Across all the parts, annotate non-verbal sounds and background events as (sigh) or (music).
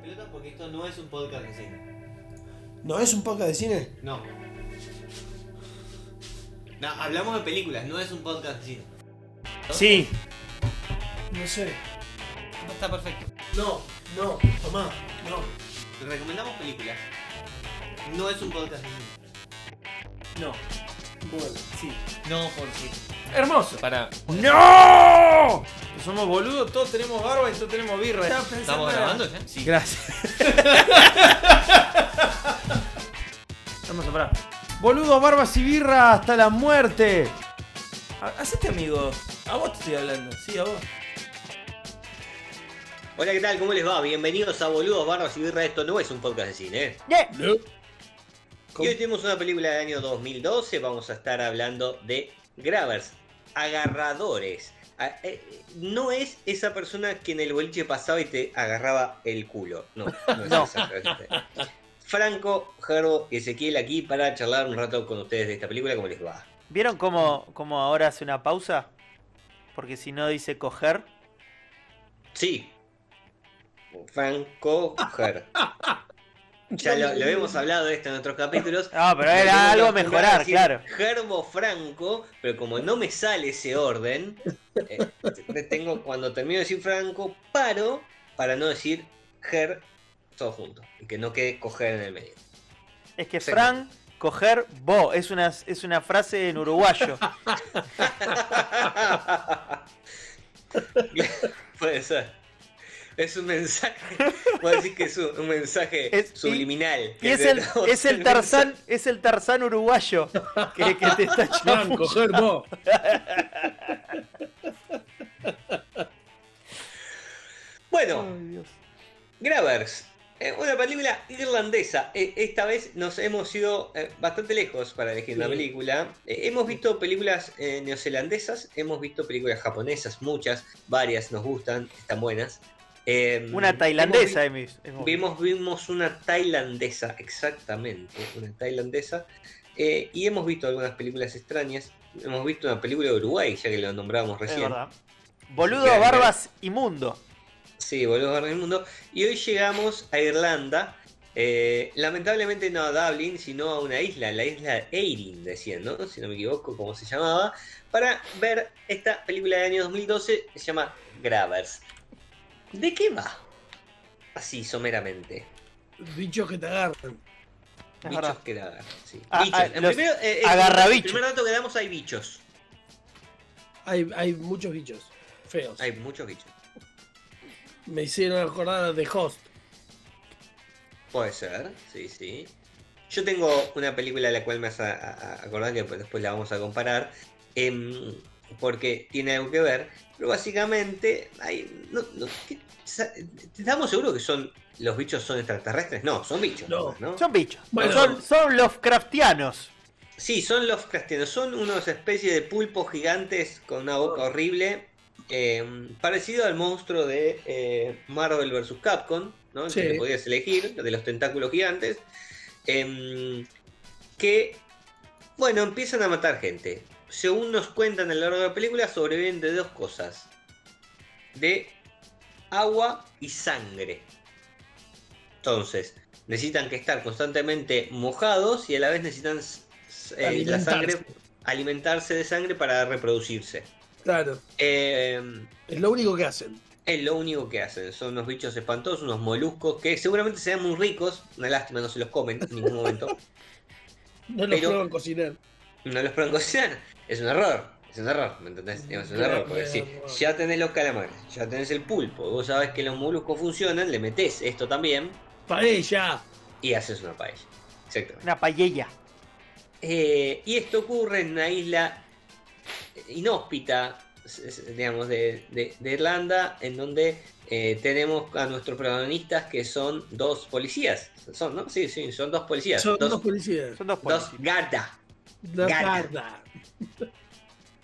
pelotas porque esto no es un podcast de cine. ¿No es un podcast de cine? No. No, hablamos de películas, no es un podcast de cine. Sí. No sé. Está perfecto. No, no, tomá, no. Recomendamos películas. No es un podcast de cine. No. Bueno, sí. No, porque. Hermoso. Para. ¡No! Somos boludos, todos tenemos barba y todos tenemos birra. ¿Estamos grabando ya? Sí. Gracias. (laughs) Vamos a parar. Boludos, barbas y birra hasta la muerte. Ha- Hacete amigo. A vos te estoy hablando. Sí, a vos. Hola, ¿qué tal? ¿Cómo les va? Bienvenidos a Boludos, Barros y Birra. Esto no es un podcast de cine, ¿eh? No. Y hoy tenemos una película del año 2012. Vamos a estar hablando de Grabbers, agarradores. Eh, No es esa persona que en el boliche pasaba y te agarraba el culo. No, no es (laughs) No. esa persona. Franco, Gerbo y Ezequiel aquí para charlar un rato con ustedes de esta película. ¿Cómo les va? ¿Vieron cómo, cómo ahora hace una pausa? Porque si no dice coger. Sí. Franco, Ger. (laughs) Ya lo, lo hemos hablado de esto en otros capítulos. Ah, pero era algo a mejorar, decir claro. Gerbo Franco, pero como no me sale ese orden, eh, tengo cuando termino de decir Franco, paro para no decir Ger todo junto. Y que no quede coger en el medio. Es que Sí. Fran, coger, bo. Es una, es una frase en uruguayo. (laughs) Puede ser. Es un mensaje, (laughs) puedo decir que es un, un mensaje Es- y- subliminal. Y que es el, es el (laughs) Tarzán, es el Tarzán uruguayo que, que te está (laughs) vos. Bueno, Ay, Dios. Grabbers, eh, una película irlandesa. Eh, Esta vez nos hemos ido eh, bastante lejos para elegir una Sí. película. Eh, Hemos visto películas neozelandesas, hemos visto películas japonesas, muchas, varias nos gustan, están buenas. Eh, Una tailandesa, hemos hemos, hemos- vi- Vimos, vimos una tailandesa, exactamente, una tailandesa. eh, y hemos visto algunas películas extrañas. Hemos visto una película de Uruguay, ya que lo nombramos Es recién. verdad. Boludo, Bien, barbas, inmundo. Sí, volvemos a ver el mundo. Y hoy llegamos a Irlanda. eh, lamentablemente no a Dublin, sino a una isla, la isla Erin, decían, ¿no? Si no me equivoco, cómo se llamaba. Para ver esta película del año 2012, se llama Grabbers. ¿De qué va? Así, someramente. Bichos que te agarran. Es bichos verdad. que la agarran, sí. Ah, bichos. ah, los primero, eh, eh. El primer dato que damos hay bichos. Hay, hay muchos bichos feos. Hay muchos bichos. Me hicieron acordar de Host. Puede ser, sí, sí. Yo tengo una película de la cual me vas a, a- a acordar que después la vamos a comparar. em, porque tiene algo que ver. Pero básicamente, hay, no, no, ¿qué- sa- ¿estamos seguros que son los bichos son extraterrestres? No, son bichos. No. ¿no? Son bichos. Bueno. son, son Lovecraftianos. Sí, son los cristianos. Son unas especies de pulpos gigantes con una boca horrible. em, parecido al monstruo de eh, Marvel vs. Capcom, ¿no? El Sí. que podías elegir, de los tentáculos gigantes. em, que, bueno, empiezan a matar gente. Según nos cuentan a lo largo de la película, sobreviven de dos cosas. De agua y sangre. Entonces, necesitan que estar constantemente mojados y a la vez necesitan eh, la sangre, Alimentarse. de sangre para reproducirse. Claro. Eh, Es lo único que hacen. es lo único que hacen. Son unos bichos espantosos, unos moluscos que seguramente sean muy ricos. Una lástima, no se los comen en ningún momento. (laughs) No los prueban cocinar. No los pueden cocinar. Es un error. Es un error, ¿me entendés? Es un error. Porque si ya tenés los calamares, ya tenés el pulpo, vos sabés que los moluscos funcionan, le metés esto también Paella. y haces una paella. Exactamente. Una paella. Eh, y esto ocurre en una isla inhóspita, digamos, de, de- de Irlanda, en donde eh, tenemos a nuestros protagonistas que son dos policías. Son, ¿no? Sí, sí, son dos policías. Son dos, dos policías. Son dos dos policías. Garda. La Gata. carda.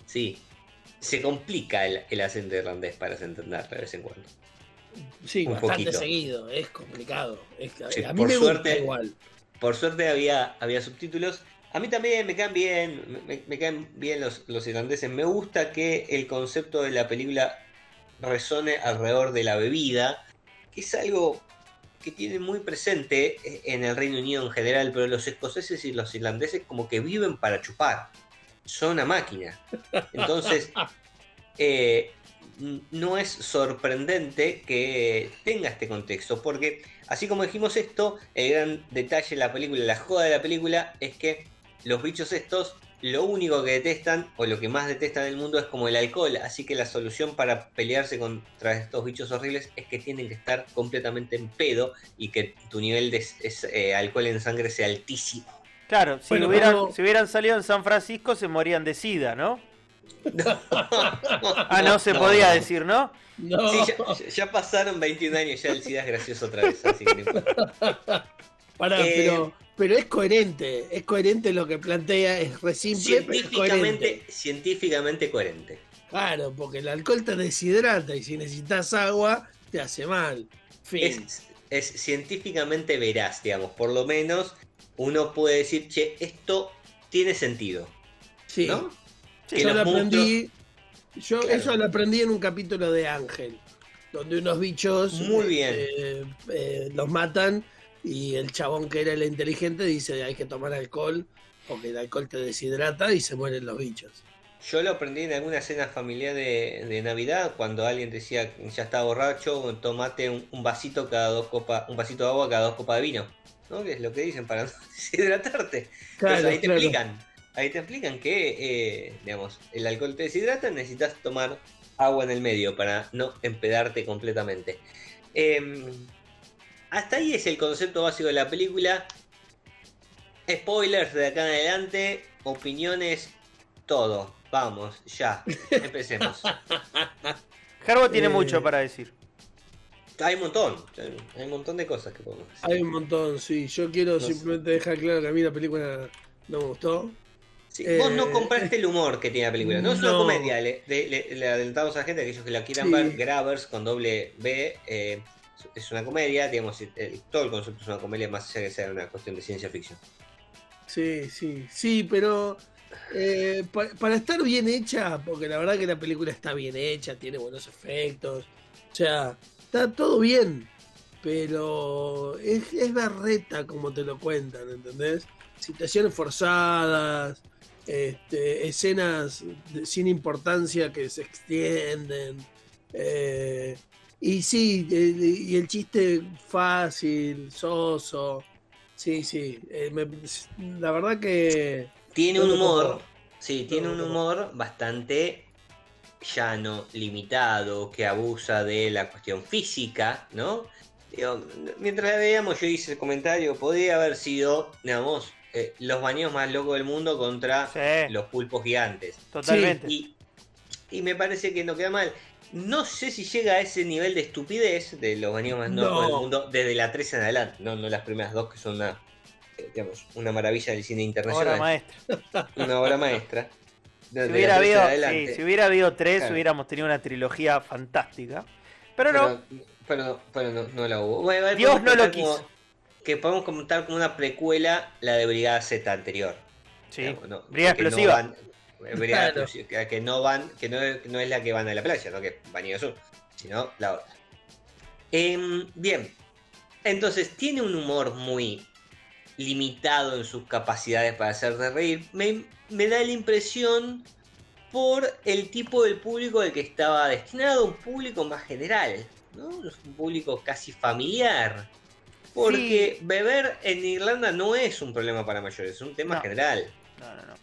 Sí. Se complica el, el acento irlandés para entenderlo de vez en cuando. Sí, Un bastante poquito. seguido. Es complicado. Es- Sí, a mí por me suerte- gusta igual. Por suerte había, había subtítulos. A mí también me caen bien, me, me caen bien los, los irlandeses. Me gusta que el concepto de la película resone alrededor de la bebida, que es algo que tienen muy presente eh, en el Reino Unido en general, pero los escoceses y los irlandeses como que viven para chupar. Son una máquina. Entonces, eh, no es sorprendente que tenga este contexto, porque así como dijimos esto, el gran detalle de la película, la joda de la película, es que los bichos estos lo único que detestan o lo que más detestan del mundo es como el alcohol, así que la solución para pelearse contra estos bichos horribles es que tienen que estar completamente en pedo y que tu nivel de eh, alcohol en sangre sea altísimo. Claro, si, Bueno, hubieran, pero- si hubieran salido en San Francisco se morían de sida, ¿no? (laughs) Ah, no se podía decir, ¿no? No. Sí, ya, ya pasaron 21 años, ya el SIDA es gracioso otra vez, así que. (laughs) Pará, Eh, pero, pero es coherente. Es coherente lo que plantea, es re simple, pero es coherente. Científicamente, científicamente coherente. Claro, porque el alcohol te deshidrata y si necesitas agua, te hace mal. Fin. Es, es científicamente veraz, digamos, por lo menos uno puede decir, che, esto tiene sentido, sí. ¿no? Sí, Que yo lo aprendí. Yo Claro. eso lo aprendí en un capítulo de Ángel, donde unos bichos Muy bien. eh, eh, los matan y el chabón que era el inteligente dice hay que tomar alcohol porque el alcohol te deshidrata y se mueren los bichos. Yo lo aprendí en alguna cena familiar de, de Navidad, cuando alguien decía, ya está borracho, tomate un, un vasito cada dos copas, un vasito de agua cada dos copas de vino, ¿no? Que es lo que dicen para (laughs) no deshidratarte. Entonces, ahí te explican, ahí te explican que, eh, digamos, el alcohol te deshidrata, necesitas tomar agua en el medio para no empedarte completamente. Em, hasta ahí es el concepto básico de la película. Spoilers de acá en adelante, opiniones, todo. Vamos, ya, empecemos. (laughs) Gerbo tiene Eh, mucho para decir. Hay un montón, hay un montón de cosas que podemos decir. Hay un montón, sí. Yo quiero No sé. simplemente dejar claro que a mí la película no me gustó. Sí, eh, vos no compraste el humor que tiene la película, no es una comedia, le, le- le- le adelantamos a la gente, aquellos que la quieran Sí. ver, Grabbers con doble B, eh, es una comedia, digamos, el- todo el concepto es una comedia, más allá que sea una cuestión de ciencia ficción. Sí, sí, sí, pero eh, pa- para estar bien hecha, porque la verdad que la película está bien hecha, tiene buenos efectos, o sea, está todo bien, pero es, es berreta como te lo cuentan, ¿entendés? Situaciones forzadas, este, escenas sin importancia que se extienden, eh, y sí, eh, y el chiste fácil, soso. Sí, sí. la verdad que. Tiene un humor, sí, tiene un humor bastante llano, limitado, que abusa de la cuestión física, ¿no? Digo, mientras la veíamos yo hice el comentario, podría haber sido, digamos, eh, los baños más locos del mundo contra Sí, los pulpos gigantes. totalmente. Y, y me parece que no queda mal. No sé si llega a ese nivel de estupidez de los baños más locos del mundo desde la 3 en adelante, no, no las primeras dos que son una, digamos, una maravilla del cine Obra internacional, maestra. (laughs) una obra maestra. De- Si hubiera, la 3 en habido, adelante. sí, si hubiera habido tres, Claro. hubiéramos tenido una trilogía fantástica. Pero no, Pero, pero, no- pero no, no la hubo. Bueno, Dios no lo como- quiso. que podemos comentar como una precuela la de Brigada Z anterior. sí. Digamos, no- Brigada explosiva. van- Brigada Claro. explosiva, que- no van, que no, no es la que van a la playa, no que van a ir al sur, sino la otra. Em, bien, entonces tiene un humor muy limitado en sus capacidades para hacerte reír. Me, me da la impresión por el tipo del público al que estaba destinado, un público más general, ¿no? Un público casi familiar. Porque beber en Irlanda no es un problema para mayores, es un tema No. general. No, no, no.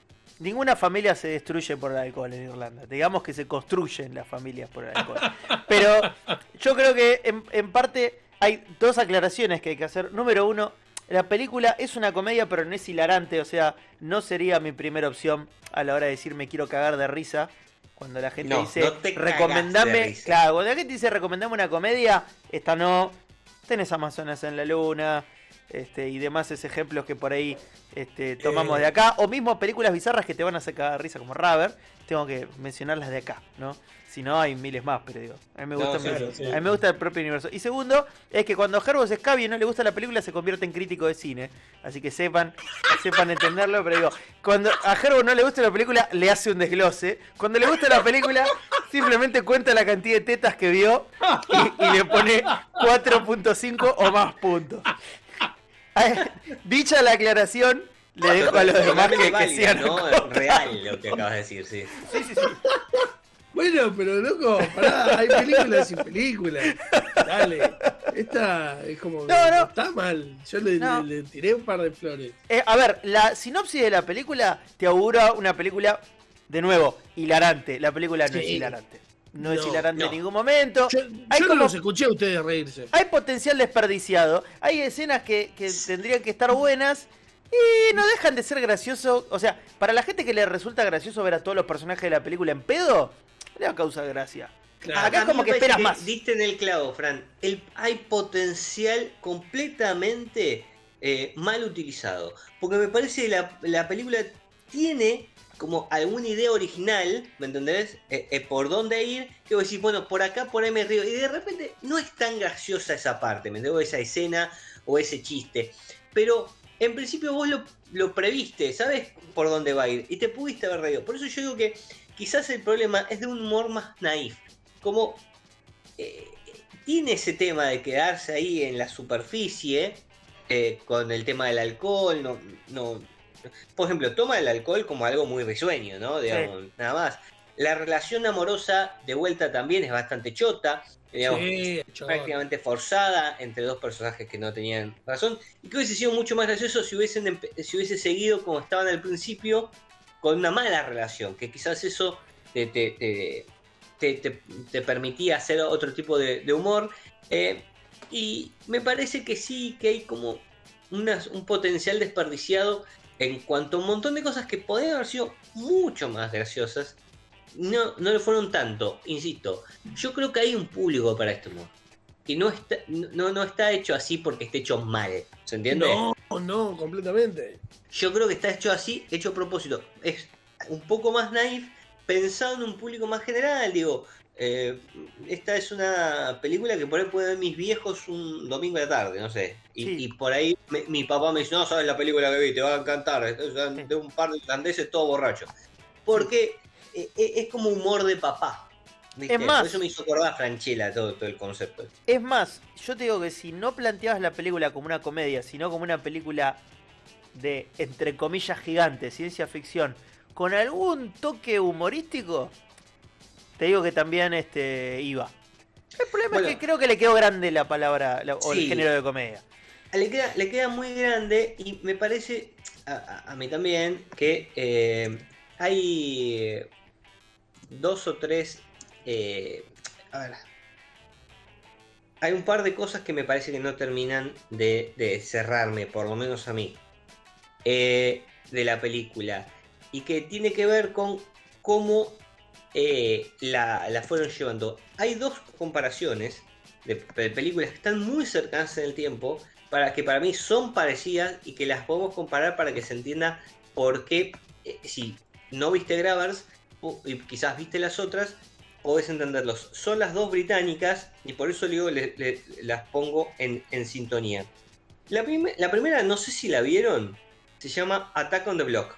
Ninguna familia se destruye por el alcohol en Irlanda. Digamos que se construyen las familias por el alcohol. (laughs) Pero yo creo que en, en parte hay dos aclaraciones que hay que hacer. Número uno, la película es una comedia pero no es hilarante. O sea, no sería mi primera opción a la hora de decir me quiero cagar de risa. Cuando la gente No, dice no recomendame, claro, cuando la gente dice recomendame una comedia, esta no, tenés Amazonas en la luna, este, y demás esos ejemplos que por ahí este, tomamos de acá, o mismo películas bizarras que te van a sacar risa como Rubber, tengo que mencionarlas de acá, ¿no? Si no, hay miles más, pero digo, a mí me gusta, No, sí, me- sí, sí. a mí me gusta el propio universo. Y segundo, es que cuando a Herbo se escabie y no le gusta la película, se convierte en crítico de cine. Así que sepan, sepan entenderlo, pero digo, cuando a Herbo no le gusta la película, le hace un desglose. Cuando le gusta la película, simplemente cuenta la cantidad de tetas que vio y, y le pone 4.5 o más puntos. (laughs) Dicha la aclaración, le dejo a los demás que, que sigan. ¿no? Es real lo que acabas de decir, sí. Sí, sí, sí. Bueno, pero loco, pará, hay películas y películas. Dale. Esta es como. No, no. Está mal. Yo le, No. le- le tiré un par de flores. Eh, a ver, la sinopsis de la película te augura una película, de nuevo, hilarante. La película no es hilarante. No, es no. en ningún momento. Yo, hay, yo no los escuché a ustedes reírse. hay potencial desperdiciado. Hay escenas que, que tendrían que estar buenas. Y no dejan de ser gracioso. O sea, para la gente que le resulta gracioso ver a todos los personajes de la película en pedo, le va a causar gracia. Claro. Acá mí como que esperas más. Diste en el clavo, Fran. El, hay potencial completamente eh, mal utilizado. Porque me parece que la, la película tiene como alguna idea original, ¿me entendés? Eh, eh, por dónde ir, que vos decís, bueno, por acá, por ahí me río. Y de repente no es tan graciosa esa parte, ¿me entendés? Esa escena o ese chiste. Pero en principio vos lo, previste, sabes por dónde va a ir. Y te pudiste haber reído. Por eso yo digo que quizás el problema es de un humor más naif. Como eh, tiene ese tema de quedarse ahí en la superficie eh, con el tema del alcohol, no, por ejemplo, toma el alcohol como algo muy risueño, ¿no? Digamos, nada más. La relación amorosa de vuelta también es bastante chota, digamos, Sí, prácticamente forzada entre dos personajes que no tenían razón. Y que hubiese sido mucho más gracioso si hubiesen si hubiese seguido como estaban al principio, con una mala relación, que quizás eso te, te, te- te- permitía hacer otro tipo de, de humor. Eh, y me parece que sí, que hay como un potencial desperdiciado en cuanto a un montón de cosas que podrían haber sido mucho más graciosas. No, no lo fueron tanto, insisto. Yo creo que hay un público para este humor. Y no está, no, no está hecho así porque esté hecho mal. ¿Se entiende? No, no, completamente. Yo creo que está hecho así, hecho a propósito. Es un poco más naif, pensado en un público más general. Digo, eh, esta es una película que por ahí pueden ver mis viejos un domingo de la tarde, no sé. Y, Sí. y por ahí me- mi papá me dice, no, sabes la película que vi, te va a encantar. Es de un par de irlandeses todo borracho. Porque eh, eh, es como humor de papá. ¿viste? Es más- Por eso me hizo acordar a Franchella todo, todo el concepto. Es más, yo te digo que si no planteabas la película como una comedia, sino como una película de, entre comillas, gigante, ciencia ficción, con algún toque humorístico, te digo que también este iba. El problema Bueno. es que creo que le quedó grande la palabra la- o el género de comedia. Le queda, le queda muy grande y me parece, a, mí también, que eh, hay dos o tres... eh, a ver. Hay un par de cosas que me parece que no terminan de, cerrarme, por lo menos a mí, eh, de la película. Y que tiene que ver con cómo la, la fueron llevando. Hay dos comparaciones de películas que están muy cercanas en el tiempo, para que para mí son parecidas y que las podemos comparar para que se entienda por qué, eh, si no viste Gravers o- y quizás viste las otras, podés entenderlos. Son las dos británicas y por eso digo, le- le- las pongo en, en sintonía. La, prime- la primera, no sé si la vieron, se llama Attack on the Block.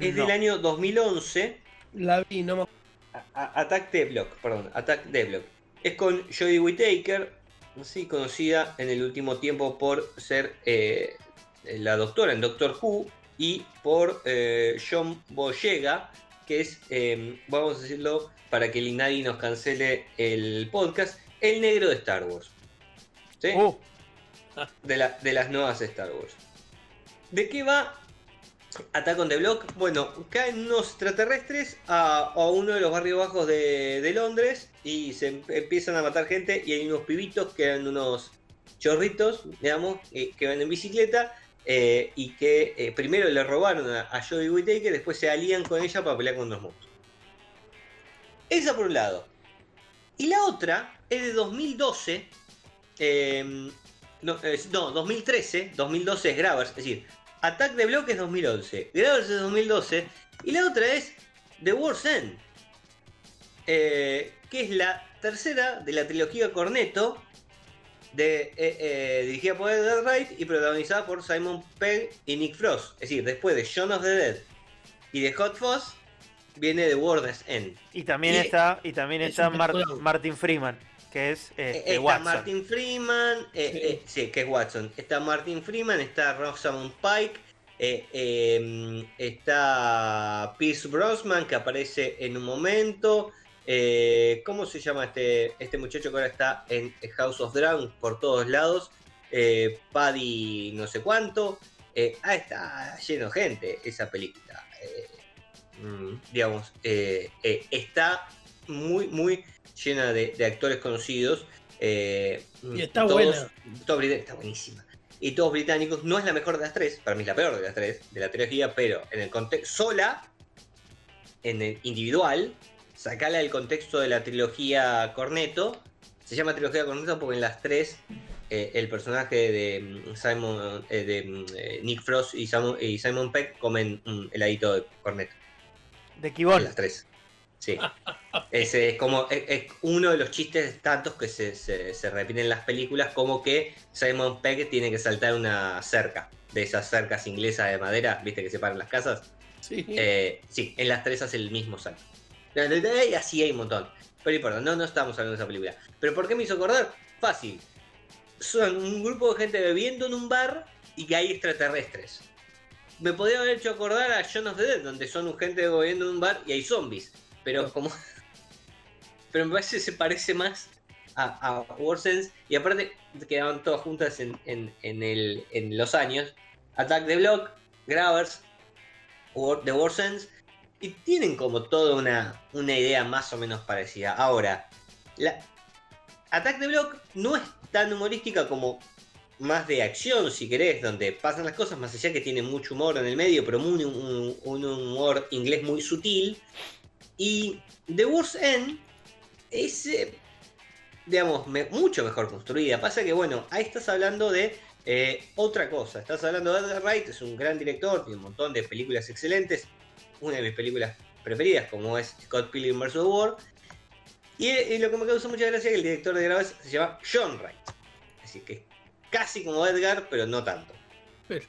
Es No. del año 2011. La vi, no me a- Attack the Block, perdón, Attack the Block. Es con Jodie Whittaker, sí, conocida en el último tiempo por ser eh, la doctora en Doctor Who y por eh, John Boyega, que es, eh, vamos a decirlo, para que Inadi nos cancele el podcast, el negro de Star Wars. ¿Sí? Uh, de, la- de las nuevas Star Wars. ¿De qué va Attack on the Block? Bueno, caen unos extraterrestres a, uno de los barrios bajos de, Londres y se em- empiezan a matar gente y hay unos pibitos que eran unos chorritos, digamos, eh, que van en bicicleta eh, y que eh, primero le robaron a, a Jodie Whittaker, después se alían con ella para pelear con los monstruos. Esa por un lado. Y la otra es de 2012. eh, No, no, 2013, 2012 es Grabbers. Es decir, Attack the Block es 2011, Grabbers es 2012. Y la otra es The War's End. eh, que es la tercera de la trilogía Cornetto. De, eh, eh, dirigida por Edgar Wright y protagonizada por Simon Pegg y Nick Frost. Es decir, después de Shaun of the Dead y de Hot Fuzz, viene The War's End. Y también Y- está, y también es está. Martin Freeman, que es Eh, este, está Watson. Martin Freeman, eh, Sí. eh, sí, que es Watson. Está Martin Freeman, está Rosamund Pike, eh, eh, está Pierce Brosnan, que aparece en un momento. eh, ¿Cómo se llama este, este muchacho que ahora está en House of Dragon por todos lados? Eh, Paddy no sé cuánto. Eh, ah, está lleno de gente esa película. Eh, mm, digamos, eh, eh, está muy, muy llena de, de actores conocidos. eh, Y está todos- buena. todos está buenísima. Y todos británicos. No es la mejor de las tres, para mí es la peor de las tres, de la trilogía, pero en el contexto. Sola, en el individual, sacala del contexto de la trilogía Corneto. Se llama trilogía Corneto porque en las tres. eh, el personaje de mm, Simon eh, de mm, Nick Frost y Simon, y Simon Peck comen un heladito de corneto. De En Kibon. las tres. Sí. Ese es como es, es uno de los chistes tantos que se, se, se repiten en las películas, como que Simon Pegg tiene que saltar una cerca, de esas cercas inglesas de madera, viste que separan las casas. Sí. Eh, sí, en las tres hace el mismo salto. Y así hay un montón. Pero importa, no, no estamos hablando de esa película. ¿Pero por qué me hizo acordar? Fácil. Son un grupo de gente bebiendo en un bar y que hay extraterrestres. Me podría haber hecho acordar a Shaun of the Dead, donde son gente bebiendo en un bar y hay zombies. Pero como. (laughs) Pero me parece que se parece más a, a Warsens. Y aparte quedaban todas juntas en, en, en el, en los años. Attack the Block, Grabbers, War- The Warsens. Y tienen como toda una, una idea más o menos parecida. Ahora, la Attack the Block no es tan humorística como más de acción, si querés, donde pasan las cosas, más allá que tiene mucho humor en el medio, pero muy- un, un humor inglés muy sutil. Y The World's End es, eh, digamos, me- mucho mejor construida. Pasa que, bueno, ahí estás hablando de eh, otra cosa. Estás hablando de Edgar Wright, es un gran director, tiene un montón de películas excelentes. Una de mis películas preferidas, como es Scott Pilgrim vs. The World. Y, eh, y lo que me causa mucha gracia es que el director de Graves se llama John Wright. Así que casi como Edgar, pero no tanto. Pero,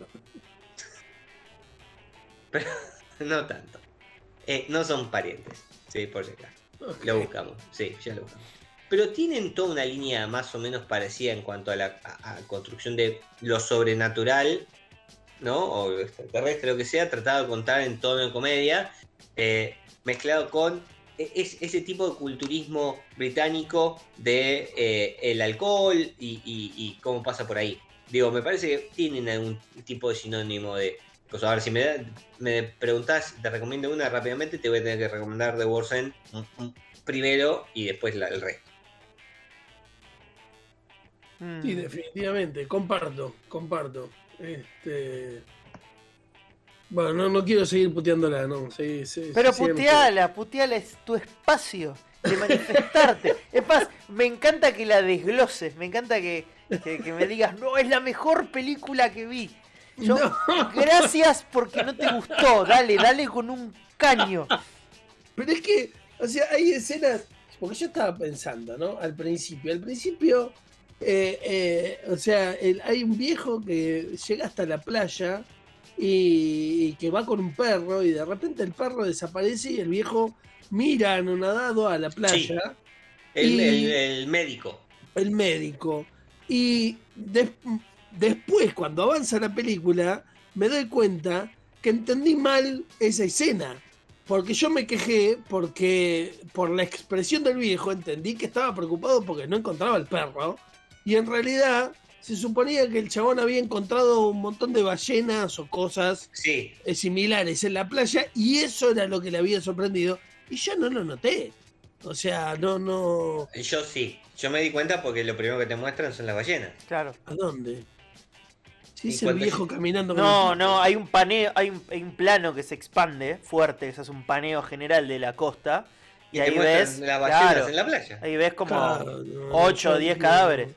(laughs) No tanto. Eh, no son parientes. Sí, por si acaso. Lo buscamos, sí, ya lo buscamos. Pero tienen toda una línea más o menos parecida en cuanto a la a- a construcción de lo sobrenatural, ¿no? O lo extraterrestre, lo que sea, tratado de contar en tono de comedia, eh, mezclado con e- es- ese tipo de culturismo británico de eh, el alcohol y, y- y cómo pasa por ahí. Digo, me parece que tienen algún tipo de sinónimo de cosas. A ver, si me, da- me preguntás, te recomiendo una rápidamente, te voy a tener que recomendar The War's End mm, mm, primero y después la- el resto. Mm. Sí, definitivamente, comparto, comparto. Este. Bueno, no, no quiero seguir puteándola, no. sí, sí, Pero siempre. puteala, puteala es tu espacio de manifestarte. (laughs) es más, me encanta que la desgloses, me encanta que, que- que me digas, no, es la mejor película que vi. Yo, No. gracias porque no te gustó, dale, dale con un caño. Pero es que, o sea, hay escenas. Porque yo estaba pensando, ¿no? Al principio. Al principio, eh, eh, o sea, el- hay un viejo que llega hasta la playa y, y que va con un perro y de repente el perro desaparece y el viejo mira anonadado a la playa. El, Y- el- el médico. el médico. Y des- después, cuando avanza la película, me doy cuenta que entendí mal esa escena. Porque yo me quejé porque por la expresión del viejo entendí que estaba preocupado porque no encontraba el perro. Y en realidad se suponía que el chabón había encontrado un montón de ballenas o cosas Sí, eh, similares en la playa y eso era lo que le había sorprendido. Y yo no lo noté. O sea, no, no... yo sí. Yo me di cuenta porque lo primero que te muestran son las ballenas. Claro. ¿A dónde? Sí, ¿Y es el viejo caminando con No, el- no, hay un paneo, hay un, hay un plano que se expande fuerte, que se hace un paneo general de la costa. Y, ahí ves, las ballenas claro, en la playa. ahí ves como Claro, no, 8 o yo 10 no- cadáveres.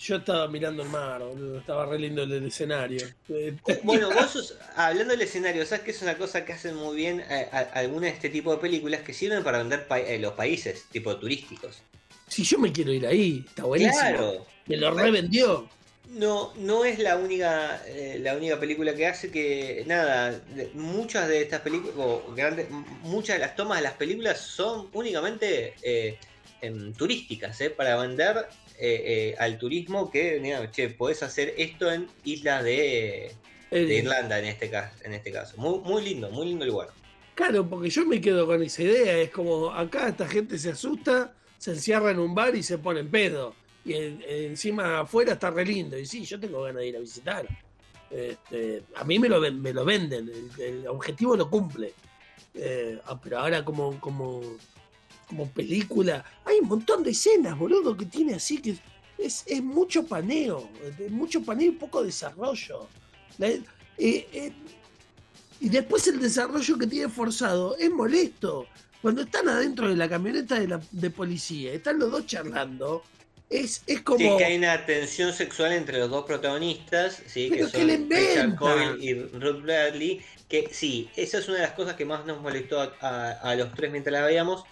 Yo estaba mirando el mar, boludo. Estaba re lindo el, el escenario. Eh, Bueno, vos sos- hablando del escenario, ¿sabes que es una cosa que hacen muy bien eh, a- algunas de este tipo de películas que sirven para vender pa- eh, los países, tipo turísticos? Si yo me quiero ir ahí, está buenísimo. Claro. Me lo revendió. No, no es la única, eh, la única película que hace que nada. de- muchas de estas películas, o grandes, muchas de las tomas de las películas son únicamente eh, em, turísticas, eh, para vender eh, eh, al turismo que, mira, che, podés hacer esto en islas de, de Irlanda en este caso, en este caso. Muy, muy lindo, muy lindo lugar. Claro, porque yo me quedo con esa idea. Es como acá esta gente se asusta, se encierra en un bar y se pone en pedo. Y en- encima afuera está re lindo. Y sí, yo tengo ganas de ir a visitar. Este, a mí me lo, me lo venden, el, objetivo lo cumple. Eh, ah, pero ahora como, como, como película, hay un montón de escenas, boludo, que tiene así que es, es mucho paneo, mucho paneo y poco desarrollo. Eh, eh, y después el desarrollo que tiene forzado es molesto. Cuando están adentro de la camioneta de, la, de policía, están los dos charlando, es, es como... Sí, que hay una tensión sexual entre los dos protagonistas, sí, que Pero que son Richard. Coyle y Ruth Bradley, que sí, esa es una de las cosas que más nos molestó a, a- a los tres mientras la veíamos,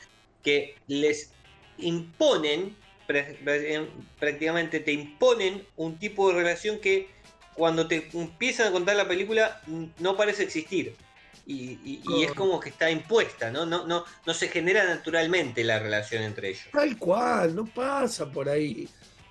que les imponen, prá- prá- prácticamente te imponen un tipo de relación que cuando te empiezan a contar la película no parece existir. Y, y- y es como que está impuesta, ¿no? No, no, no se genera naturalmente la relación entre ellos. Tal cual, no pasa por ahí.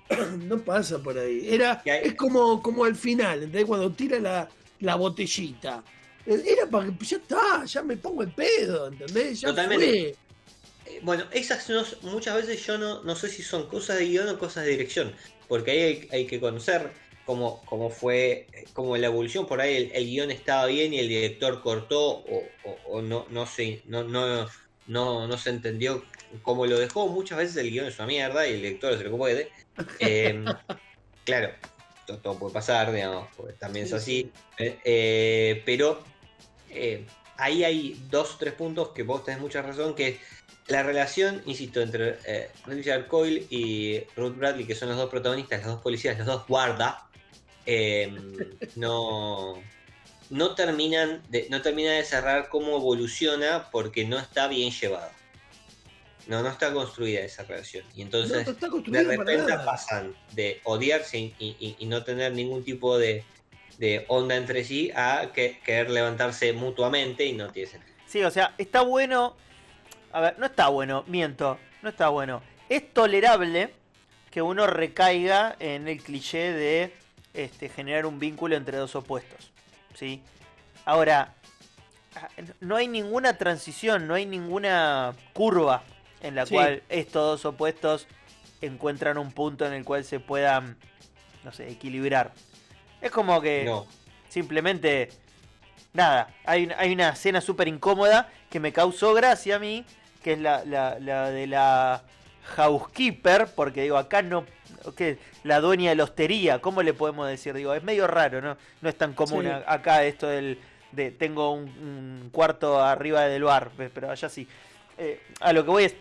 (clears throat) No pasa por ahí. Era, es como, como al final, ¿entendés? Cuando tira la, la botellita. Era para que ya está, ya me pongo el pedo, ¿entendés? Ya Totalmente. fue. Eh, Bueno, esas no- muchas veces yo no, no sé si son cosas de guion o cosas de dirección, porque ahí hay, hay que conocer cómo, cómo fue, eh, cómo la evolución, por ahí el, el guion estaba bien y el director cortó o, o- o no, no, se, no, no, no, no se entendió cómo lo dejó, muchas veces el guion es una mierda y el director es lo que puede. Eh, (laughs) claro, todo, todo puede pasar, digamos, también es Sí, así, eh, eh, pero ahí hay dos o tres puntos que vos tenés mucha razón, que es la relación, insisto, entre eh, Richard Coyle y Ruth Bradley, que son los dos protagonistas, los dos policías, los dos guarda, eh, no, no, terminan de, no termina de cerrar cómo evoluciona porque no está bien llevado. No, no está construida esa relación. Y entonces no de repente pasan de odiarse y, y- y no tener ningún tipo de, de onda entre sí a que, querer levantarse mutuamente y no tiene sentido. Sí, o sea, está bueno. A ver, no está bueno, miento, no está bueno. Es tolerable que uno recaiga en el cliché de este, generar un vínculo entre dos opuestos. ¿Sí? Ahora, ah, no hay ninguna transición, no hay ninguna curva en la Sí. cual estos dos opuestos encuentran un punto en el cual se puedan, no sé, equilibrar. Es como que No. simplemente nada, hay, una- hay una escena súper incómoda que me causó gracia a mí, que es la, la, la de la housekeeper, porque digo, acá no, ¿qué? la dueña de la hostería, ¿cómo le podemos decir? Digo, es medio raro, ¿no? No es tan común Sí. acá esto del, de tengo un, un cuarto arriba del bar, ¿ves? pero allá sí. Eh, a lo que voy es,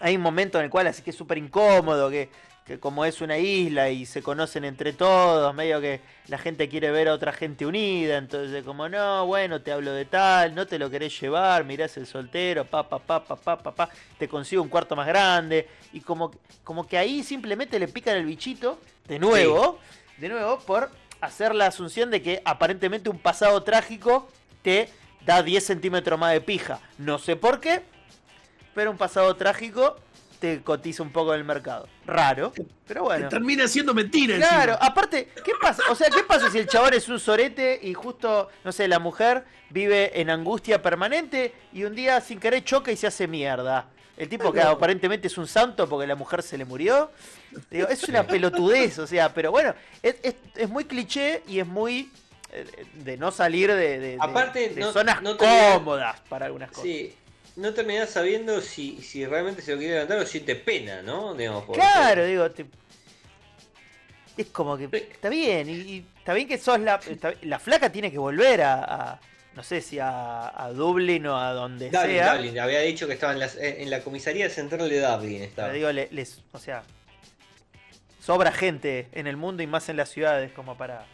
hay un momento en el cual así que es súper incómodo, que, que como es una isla y se conocen entre todos, medio que la gente quiere ver a otra gente unida, entonces como no, bueno, te hablo de tal, no te lo querés llevar, mirás el soltero, pa, pa, pa, pa, pa, pa, pa, te consigo un cuarto más grande, y como, como que ahí simplemente le pican el bichito, de nuevo, de nuevo, por hacer la asunción de que aparentemente un pasado trágico te da 10 centímetros más de pija. No sé por qué, pero un pasado trágico te cotiza un poco en el mercado. Raro, pero Que bueno. termina siendo mentira. Claro, encima. aparte, ¿qué pasa? O sea, ¿qué pasa si el chabón es un sorete y justo, no sé, la mujer vive en angustia permanente y un día sin querer choca y se hace mierda? El tipo que aparentemente es un santo porque la mujer se le murió. Digo, es una pelotudez, o sea, pero bueno, es, es- es muy cliché y es muy eh, de no salir de, de- de- Aparte, de no- zonas no tenía- cómodas para algunas cosas. Sí, no terminás sabiendo si, si realmente se lo quiere levantar o siente pena, ¿no? Digamos, porque- Claro, digo, te- es como que está bien, y, y está bien que sos la, está- la flaca tiene que volver a, a- no sé si a, a Dublin o a donde Dublin, sea. Dublin, había dicho que estaba en, las- en la comisaría central de Dublin. Estaba. Pero digo, le- les, o sea, sobra gente en el mundo y más en las ciudades como para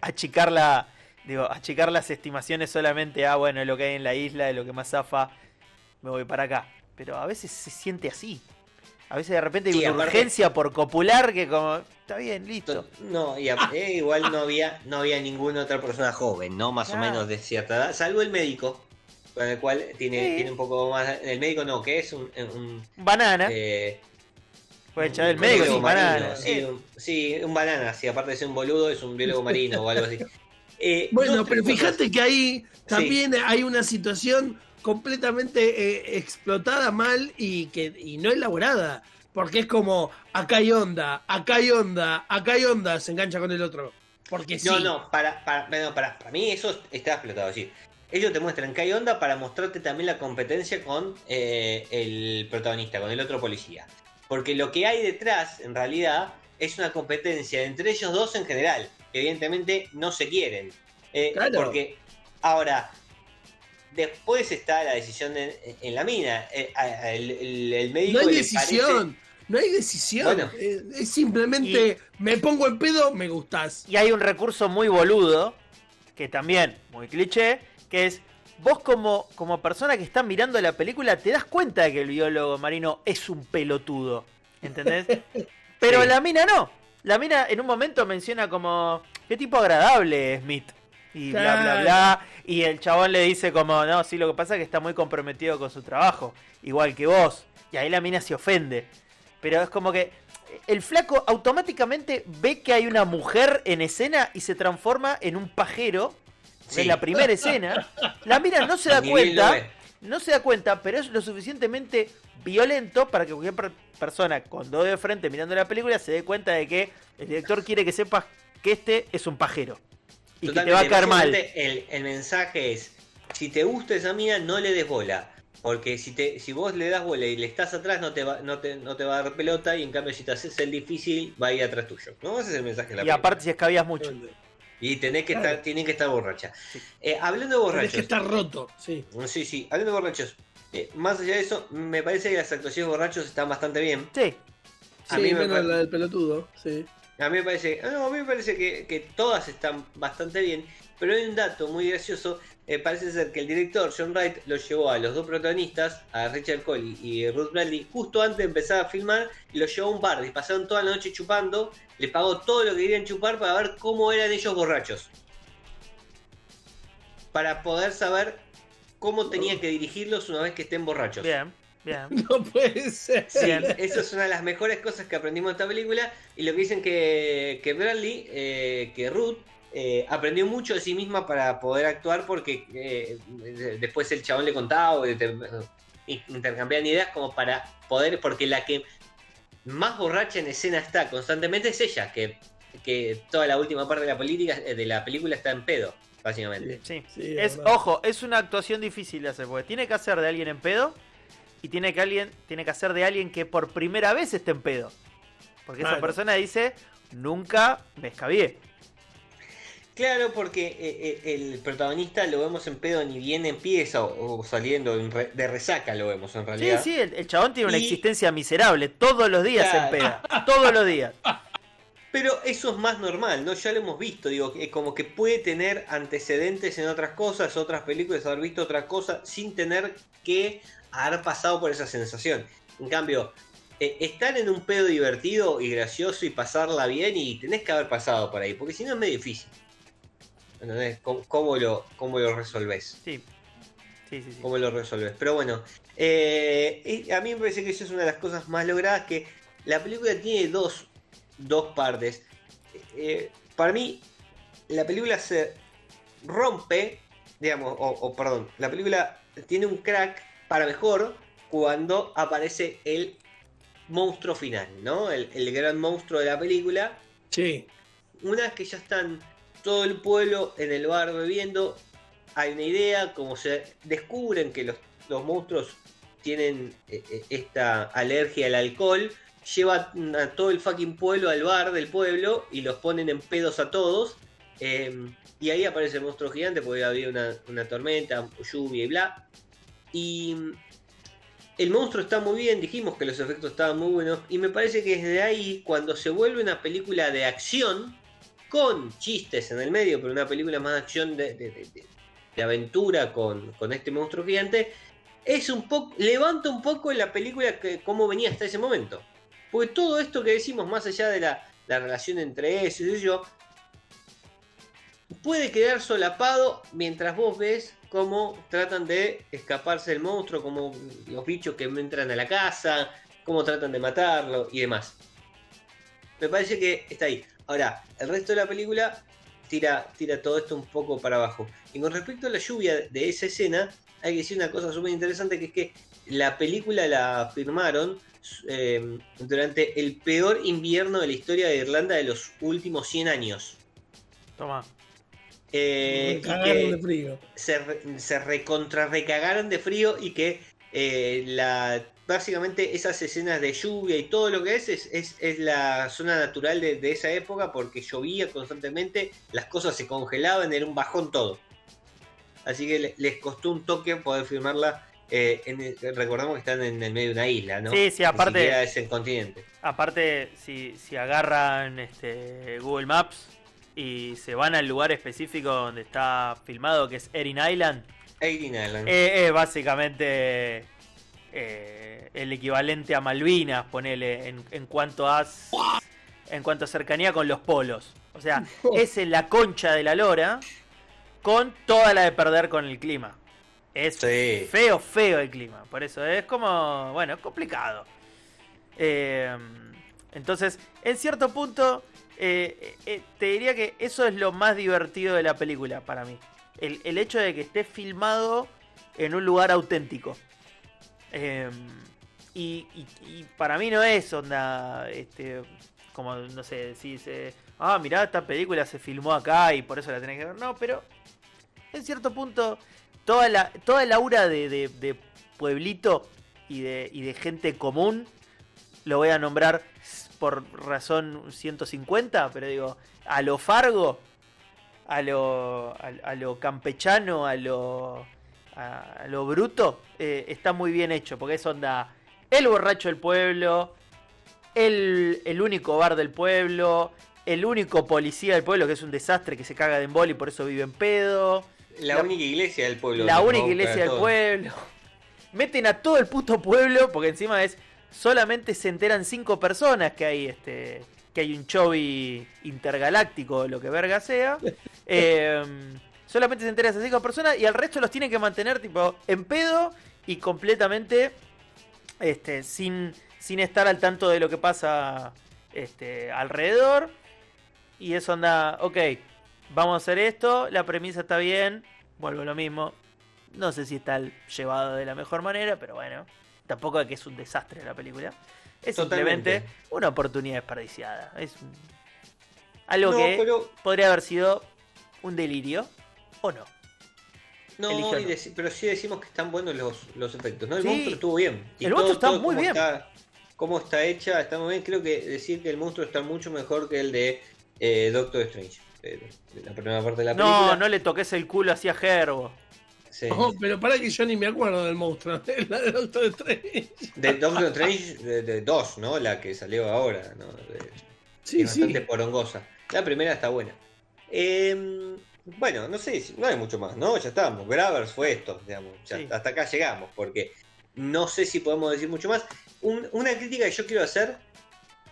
achicar la, digo, achicar las estimaciones solamente a bueno, lo que hay en la isla, de lo que más zafa, me voy para acá. Pero a veces se siente así. A veces de repente hay Sí, una aparte- urgencia por copular que como, está bien, listo. No, y a- eh, igual no había, no había ninguna otra persona joven, ¿no? Más Claro. o menos de cierta edad, salvo el médico, con el cual tiene, Sí. tiene un poco más. El médico no, que es un. un Banana, eh, puede echar el médico, sí, banana. Sí, un, sí, un banana, sí, aparte de ser un boludo, es un biólogo marino o algo así. (laughs) Eh, Bueno, pero cosas. fíjate que ahí también hay una situación completamente eh, explotada mal y que y no elaborada. Porque es como, acá hay onda, acá hay onda, acá hay onda, se engancha con el otro. Porque sí. No, no, para, para, no, para, para mí eso está explotado. Sí. Ellos te muestran que hay onda para mostrarte también la competencia con eh, el protagonista, con el otro policía. Porque lo que hay detrás, en realidad, es una competencia entre ellos dos en general. Que Evidentemente no se quieren. Eh, Claro. Porque, ahora, después está la decisión de- en la mina. Eh, el, el- el médico No hay le decisión. No hay decisión. Bueno. es, es simplemente me pongo en pedo, me gustás. Y hay un recurso muy boludo, que también muy cliché, que es vos como, como persona que está mirando la película te das cuenta de que el biólogo marino es un pelotudo, ¿entendés? (laughs) Pero Sí. la mina no. La mina en un momento menciona como, qué tipo agradable es Smith. Y bla, bla, bla. Y el chabón le dice como, no, sí, lo que pasa es que está muy comprometido con su trabajo, igual que vos. Y ahí la mina se ofende. Pero es como que el flaco automáticamente ve que hay una mujer en escena y se transforma en un pajero. Sí. En la primera escena. La mina no se da cuenta. No se da cuenta, pero es lo suficientemente violento para que cualquier per- persona con dos de frente mirando la película se dé cuenta de que el director quiere que sepas que este es un pajero. Y que te va a caer mal. El, el mensaje es, si te gusta esa mina, no le des bola. Porque si te si vos le das bola y le estás atrás, no te va, no te, no te va a dar pelota. Y en cambio, si te haces el difícil, va a ir atrás tuyo. ¿no? Ese es el mensaje de la Y película. aparte si escabías mucho. Y tenés que Claro. estar, tienen que estar borracha. Sí. Eh, hablando de Tenés borrachos. que estar roto, sí. Sí, sí, hablando de borrachos. eh, más allá de eso, me parece que las actuaciones de borrachos están bastante bien. Sí. A sí, mí me menos pare- la del pelotudo, sí. A mí me parece, no, a mí me parece que, que todas están bastante bien, pero hay un dato muy gracioso. eh, parece ser que el director John Wright lo llevó a los dos protagonistas, a Richard Cole y Ruth Bradley, justo antes de empezar a filmar, y los llevó a un bar y pasaron toda la noche chupando. Le pagó todo lo que querían chupar para ver cómo eran ellos borrachos. Para poder saber cómo tenía que dirigirlos una vez que estén borrachos. Bien, bien. (laughs) No puede ser. Sí, Bien. eso es una de las mejores cosas que aprendimos de esta película. Y lo que dicen que, que Bradley, eh, que Ruth, eh, aprendió mucho de sí misma para poder actuar porque eh, de- después el chabón le contaba o te- intercambiaban ideas como para poder, porque la que más borracha en escena está constantemente es ella, que, que toda la última parte de la, política, eh, de la película está en pedo, básicamente. Sí. Sí, es, verdad. ojo, es una actuación difícil de hacer, porque tiene que hacer de alguien en pedo y tiene que alguien, tiene que hacer de alguien que por primera vez esté en pedo. Porque esa persona dice, nunca me escabié. Claro, porque eh, eh, el protagonista lo vemos en pedo ni bien empieza o, saliendo de resaca lo vemos en Sí, realidad. sí, el, el chabón tiene una Y- existencia miserable. Todos los días Claro. en peda. Todos los días. (laughs) Pero eso es más normal, ¿no? Ya lo hemos visto, digo, que como que puede tener antecedentes en otras cosas, otras películas, haber visto otra cosa sin tener que haber pasado por esa sensación. En cambio, eh, estar en un pedo divertido y gracioso y pasarla bien y tenés que haber pasado por ahí, porque si no es medio difícil. ¿Entendés? ¿Cómo, cómo lo, cómo lo resolvés? Sí. Sí, sí, sí. cómo lo resolves. Pero bueno, eh, a mí me parece que eso es una de las cosas más logradas, que la película tiene dos, dos partes. Eh, para mí, la película se rompe, digamos, o, o, perdón, la película tiene un crack para mejor cuando aparece el monstruo final, ¿no? El, el gran monstruo de la película. Sí. Una vez que ya están todo el pueblo en el bar bebiendo, hay una idea, como se descubren que los, los monstruos tienen eh, eh, esta alergia al alcohol, llevan a todo el fucking pueblo al bar del pueblo y los ponen en pedos a todos. eh, y ahí aparece el monstruo gigante porque había una, una tormenta, lluvia y bla. Y el monstruo está muy bien, dijimos que los efectos estaban muy buenos, y me parece que desde ahí, cuando se vuelve una película de acción, con chistes en el medio, pero una película más de acción de, aventura con, este monstruo gigante, es un poco, levanta un poco la película que cómo venía hasta ese momento. Porque todo esto que decimos, más allá de la, la relación entre eso y yo, puede quedar solapado mientras vos ves cómo tratan de escaparse del monstruo, como los bichos que entran a la casa, cómo tratan de matarlo y demás. Me parece que está ahí. Ahora, el resto de la película tira, tira todo esto un poco para abajo. Y con respecto a la lluvia de esa escena, hay que decir una cosa súper interesante, que es que la película la firmaron eh, durante el peor invierno de la historia de Irlanda de los últimos 100 años. Toma. Eh, que de frío. se, se recontra recagaron de frío y que eh, la básicamente esas escenas de lluvia y todo lo que es es, es- es la zona natural de, de esa época porque llovía constantemente, las cosas se congelaban, era un bajón todo. Así que le- les costó un toque poder filmarla. eh, en recordamos que están en el medio de una isla, ¿no? Sí, sí, aparte- es el continente. Aparte, si, si agarran este, Google Maps y se van al lugar específico donde está filmado, que es Erin Island, Eileen Island. eh, es básicamente eh, el equivalente a Malvinas, ponele, en, en cuanto a en cuanto a cercanía con los polos. O sea, (laughs) es en la concha de la lora con toda la de perder con el clima. Es Sí. feo, feo el clima. Por eso es como, bueno, complicado. Eh, entonces, en cierto punto, eh, eh, te diría que eso es lo más divertido de la película para mí. El, el hecho de que esté filmado en un lugar auténtico. Y, para mí no es onda, este, como, no sé, decís, eh, ah, mirá, esta película se filmó acá y por eso la tenés que ver. No, pero en cierto punto, toda la, toda el aura de, pueblito y de, y de gente común, lo voy a nombrar por razón 150, pero digo, a lo Fargo, a lo, a, a lo campechano, a lo, a, a lo bruto, eh, está muy bien hecho, porque es onda el borracho del pueblo, el, el único bar del pueblo, el único policía del pueblo que es un desastre que se caga de embol y por eso vive en pedo. la, la- única iglesia del pueblo. La única iglesia del pueblo. Meten a todo el puto pueblo, porque encima es. Solamente se enteran cinco personas que hay este. que hay un chovi intergaláctico, lo que verga sea. (laughs) Eh, solamente se enteran esas cinco personas y al resto los tienen que mantener tipo en pedo y completamente este, sin, sin estar al tanto de lo que pasa este, alrededor. Y eso anda, ok, vamos a hacer esto, la premisa está bien, vuelvo a lo mismo. No sé si está llevado de la mejor manera, pero bueno, tampoco es que es un desastre la película. Es Totalmente. simplemente una oportunidad desperdiciada. Es algo No, que pero podría haber sido un delirio o no. No, y no. pero sí decimos que están buenos los, los efectos, ¿no? El Sí. monstruo estuvo bien. El monstruo está muy cómo bien. Está, cómo está hecha, está muy bien. Creo que decir que el monstruo está mucho mejor que el de eh, Doctor Strange. de la primera parte de la película. No, no le toques el culo así a Gerbo. Sí. Oh, pero para que yo ni me acuerdo del monstruo, de (laughs) la de Doctor Strange. De Doctor Strange de, de dos, ¿no? La que salió ahora, ¿no? De- Sí, es sí. bastante porongosa. La primera está buena. Eh, bueno, no sé, si- no hay mucho más, ¿no? Ya estamos. Gravers fue esto, digamos. ya Sí. Hasta acá llegamos, porque no sé si podemos decir mucho más. Un- una crítica que yo quiero hacer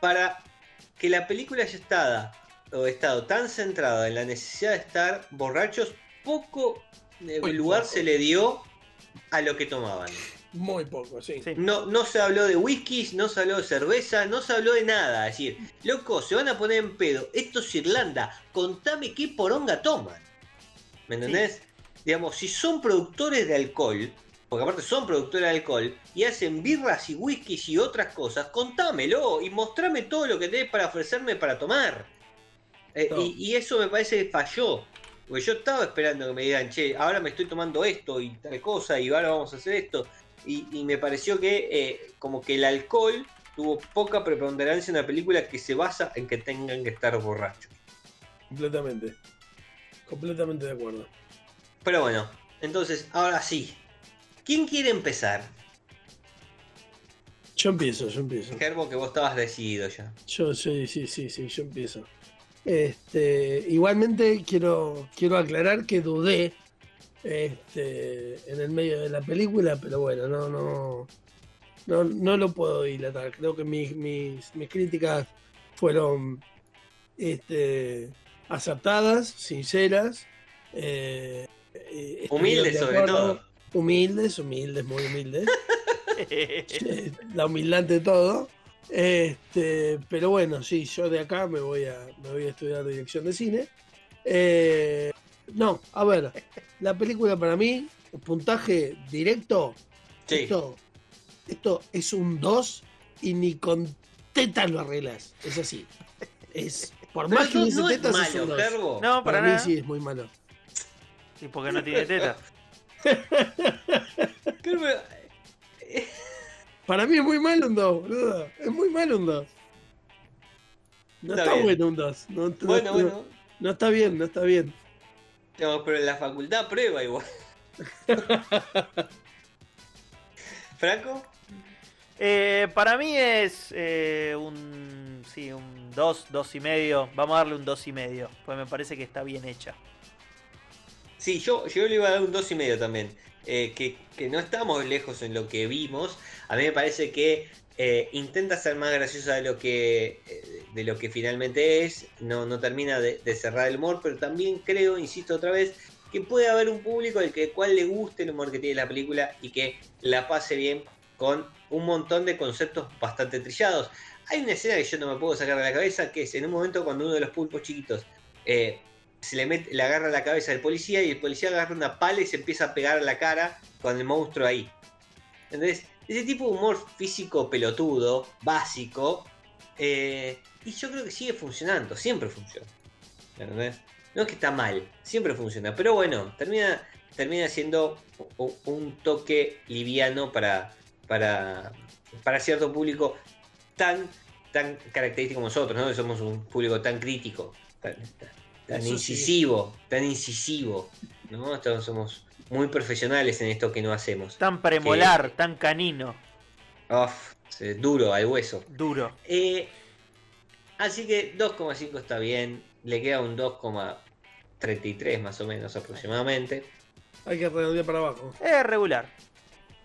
para que la película haya estado, o estado tan centrada en la necesidad de estar borrachos, poco eh, Muy lugar poco. se le dio a lo que tomaban. Muy poco, sí. Sí. No, no se habló de whiskies, no se habló de cerveza, no se habló de nada. Es decir, loco, se van a poner en pedo. Esto es Irlanda. Contame qué poronga toman. ¿Me entendés? Digamos, si son productores de alcohol, porque aparte son productores de alcohol, y hacen birras y whiskies y otras cosas, contámelo y mostrame todo lo que tenés para ofrecerme para tomar. Eh, y, y eso me parece que falló. Porque yo estaba esperando que me digan, che, ahora me estoy tomando esto y tal cosa, y ahora vamos a hacer esto. Y, y me pareció que eh, como que el alcohol tuvo poca preponderancia en una película que se basa en que tengan que estar borrachos. Completamente. Completamente de acuerdo. Pero bueno, entonces, ahora sí. ¿Quién quiere empezar? Yo empiezo, yo empiezo. Gerbo, que vos estabas decidido ya. Yo sí, sí, sí, sí, yo empiezo. Este, igualmente quiero, quiero aclarar que dudé este, en el medio de la película, pero bueno, no, no, no, no lo puedo dilatar. Creo que mis, mis, mis críticas fueron este, acertadas, sinceras. eh, eh, Humildes sobre todo. Humildes, humildes, muy humildes. (laughs) (laughs) La humildad de todo. Este, pero bueno, sí, yo de acá me voy a, me voy a estudiar dirección de cine. Eh, no, a ver, la película para mí, puntaje directo, Sí. esto, esto es un 2 y ni con tetas lo arreglas. Es así. Es, por Pero más que no, no es tetas, es malo, un 2. Gerbo. No, para, Para mí nada. sí es muy malo. ¿Y porque no tiene teta? (laughs) Gerbo, Para mí es muy malo un 2, boludo. Es muy malo un 2. No Está está, bueno un 2. No, no- Bueno, no- bueno. no está bien, no está bien. No, pero en la facultad prueba igual. (laughs) ¿Franco? Eh, para mí es eh, un. Sí, un 2, 2 y medio. Vamos a darle un 2 y medio. Pues me parece que está bien hecha. Sí, yo, yo le iba a dar un 2,5 también. Eh, que, que no estamos lejos en lo que vimos. A mí me parece que intenta ser más graciosa de lo que, de lo que finalmente es. No, no termina de, de cerrar el humor, pero también creo, insisto otra vez, que puede haber un público al que cual le guste el humor que tiene la película y que la pase bien con un montón de conceptos bastante trillados. Hay una escena que yo no me puedo sacar de la cabeza, que es en un momento cuando uno de los pulpos chiquitos eh, se le, mete, le agarra la cabeza al policía y el policía agarra una pala y se empieza a pegar la cara con el monstruo ahí. Entonces, ese tipo de humor físico pelotudo, básico, eh, y yo creo que sigue funcionando, siempre funciona. ¿Entendés? No es que está mal, siempre funciona, pero bueno, termina, termina siendo un toque liviano para, para, para cierto público tan, tan característico como nosotros, ¿no? Que somos un público tan crítico, tan, tan Eso sí. incisivo, tan incisivo, ¿no? Estamos- somos muy profesionales en esto que no hacemos. Tan premolar, tan canino, Uf, se- duro al hueso. duro. Eh, así que 2,5 está bien. Le queda un 2,33 más o menos aproximadamente. Hay que redondear para abajo. Es regular.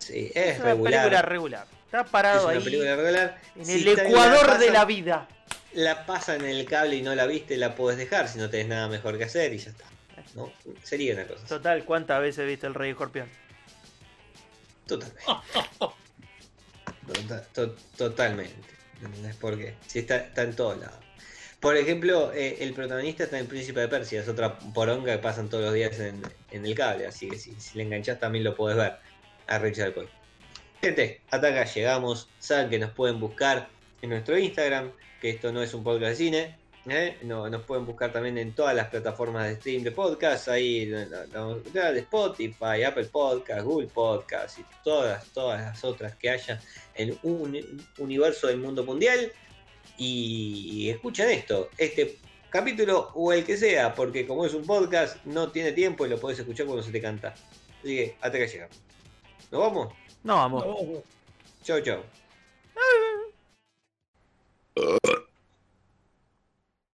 Sí, Es, es, una película regular. regular. Está Es parado una ahí película regular. en Si el ecuador la de la vida. La pasan en el cable y no la viste, la puedes dejar si no tenés nada mejor que hacer y ya está. ¿no? Sería una cosa. así. Total, ¿cuántas veces viste el Rey Escorpión? Totalmente. Tota- to- totalmente. ¿Entendés? Porque si está, está en todos lados. Por ejemplo, eh, el protagonista está en Príncipe de Persia, es otra poronga que pasan todos los días en, en el cable, así que si, si le enganchás también lo podés ver a Richard Coy. Gente, hasta acá llegamos. Saben que nos pueden buscar en nuestro Instagram, que esto no es un podcast de cine. ¿eh? No, nos pueden buscar también en todas las plataformas de stream de podcast, ahí de Spotify, Apple Podcast, Google Podcast y todas, todas las otras que haya en un universo del mundo mundial. Y escuchen esto, este capítulo o el que sea, porque como es un podcast, no tiene tiempo y lo podés escuchar cuando se te canta. Así que hasta que llegamos. ¿Nos vamos? No, vamos. Chao, chao.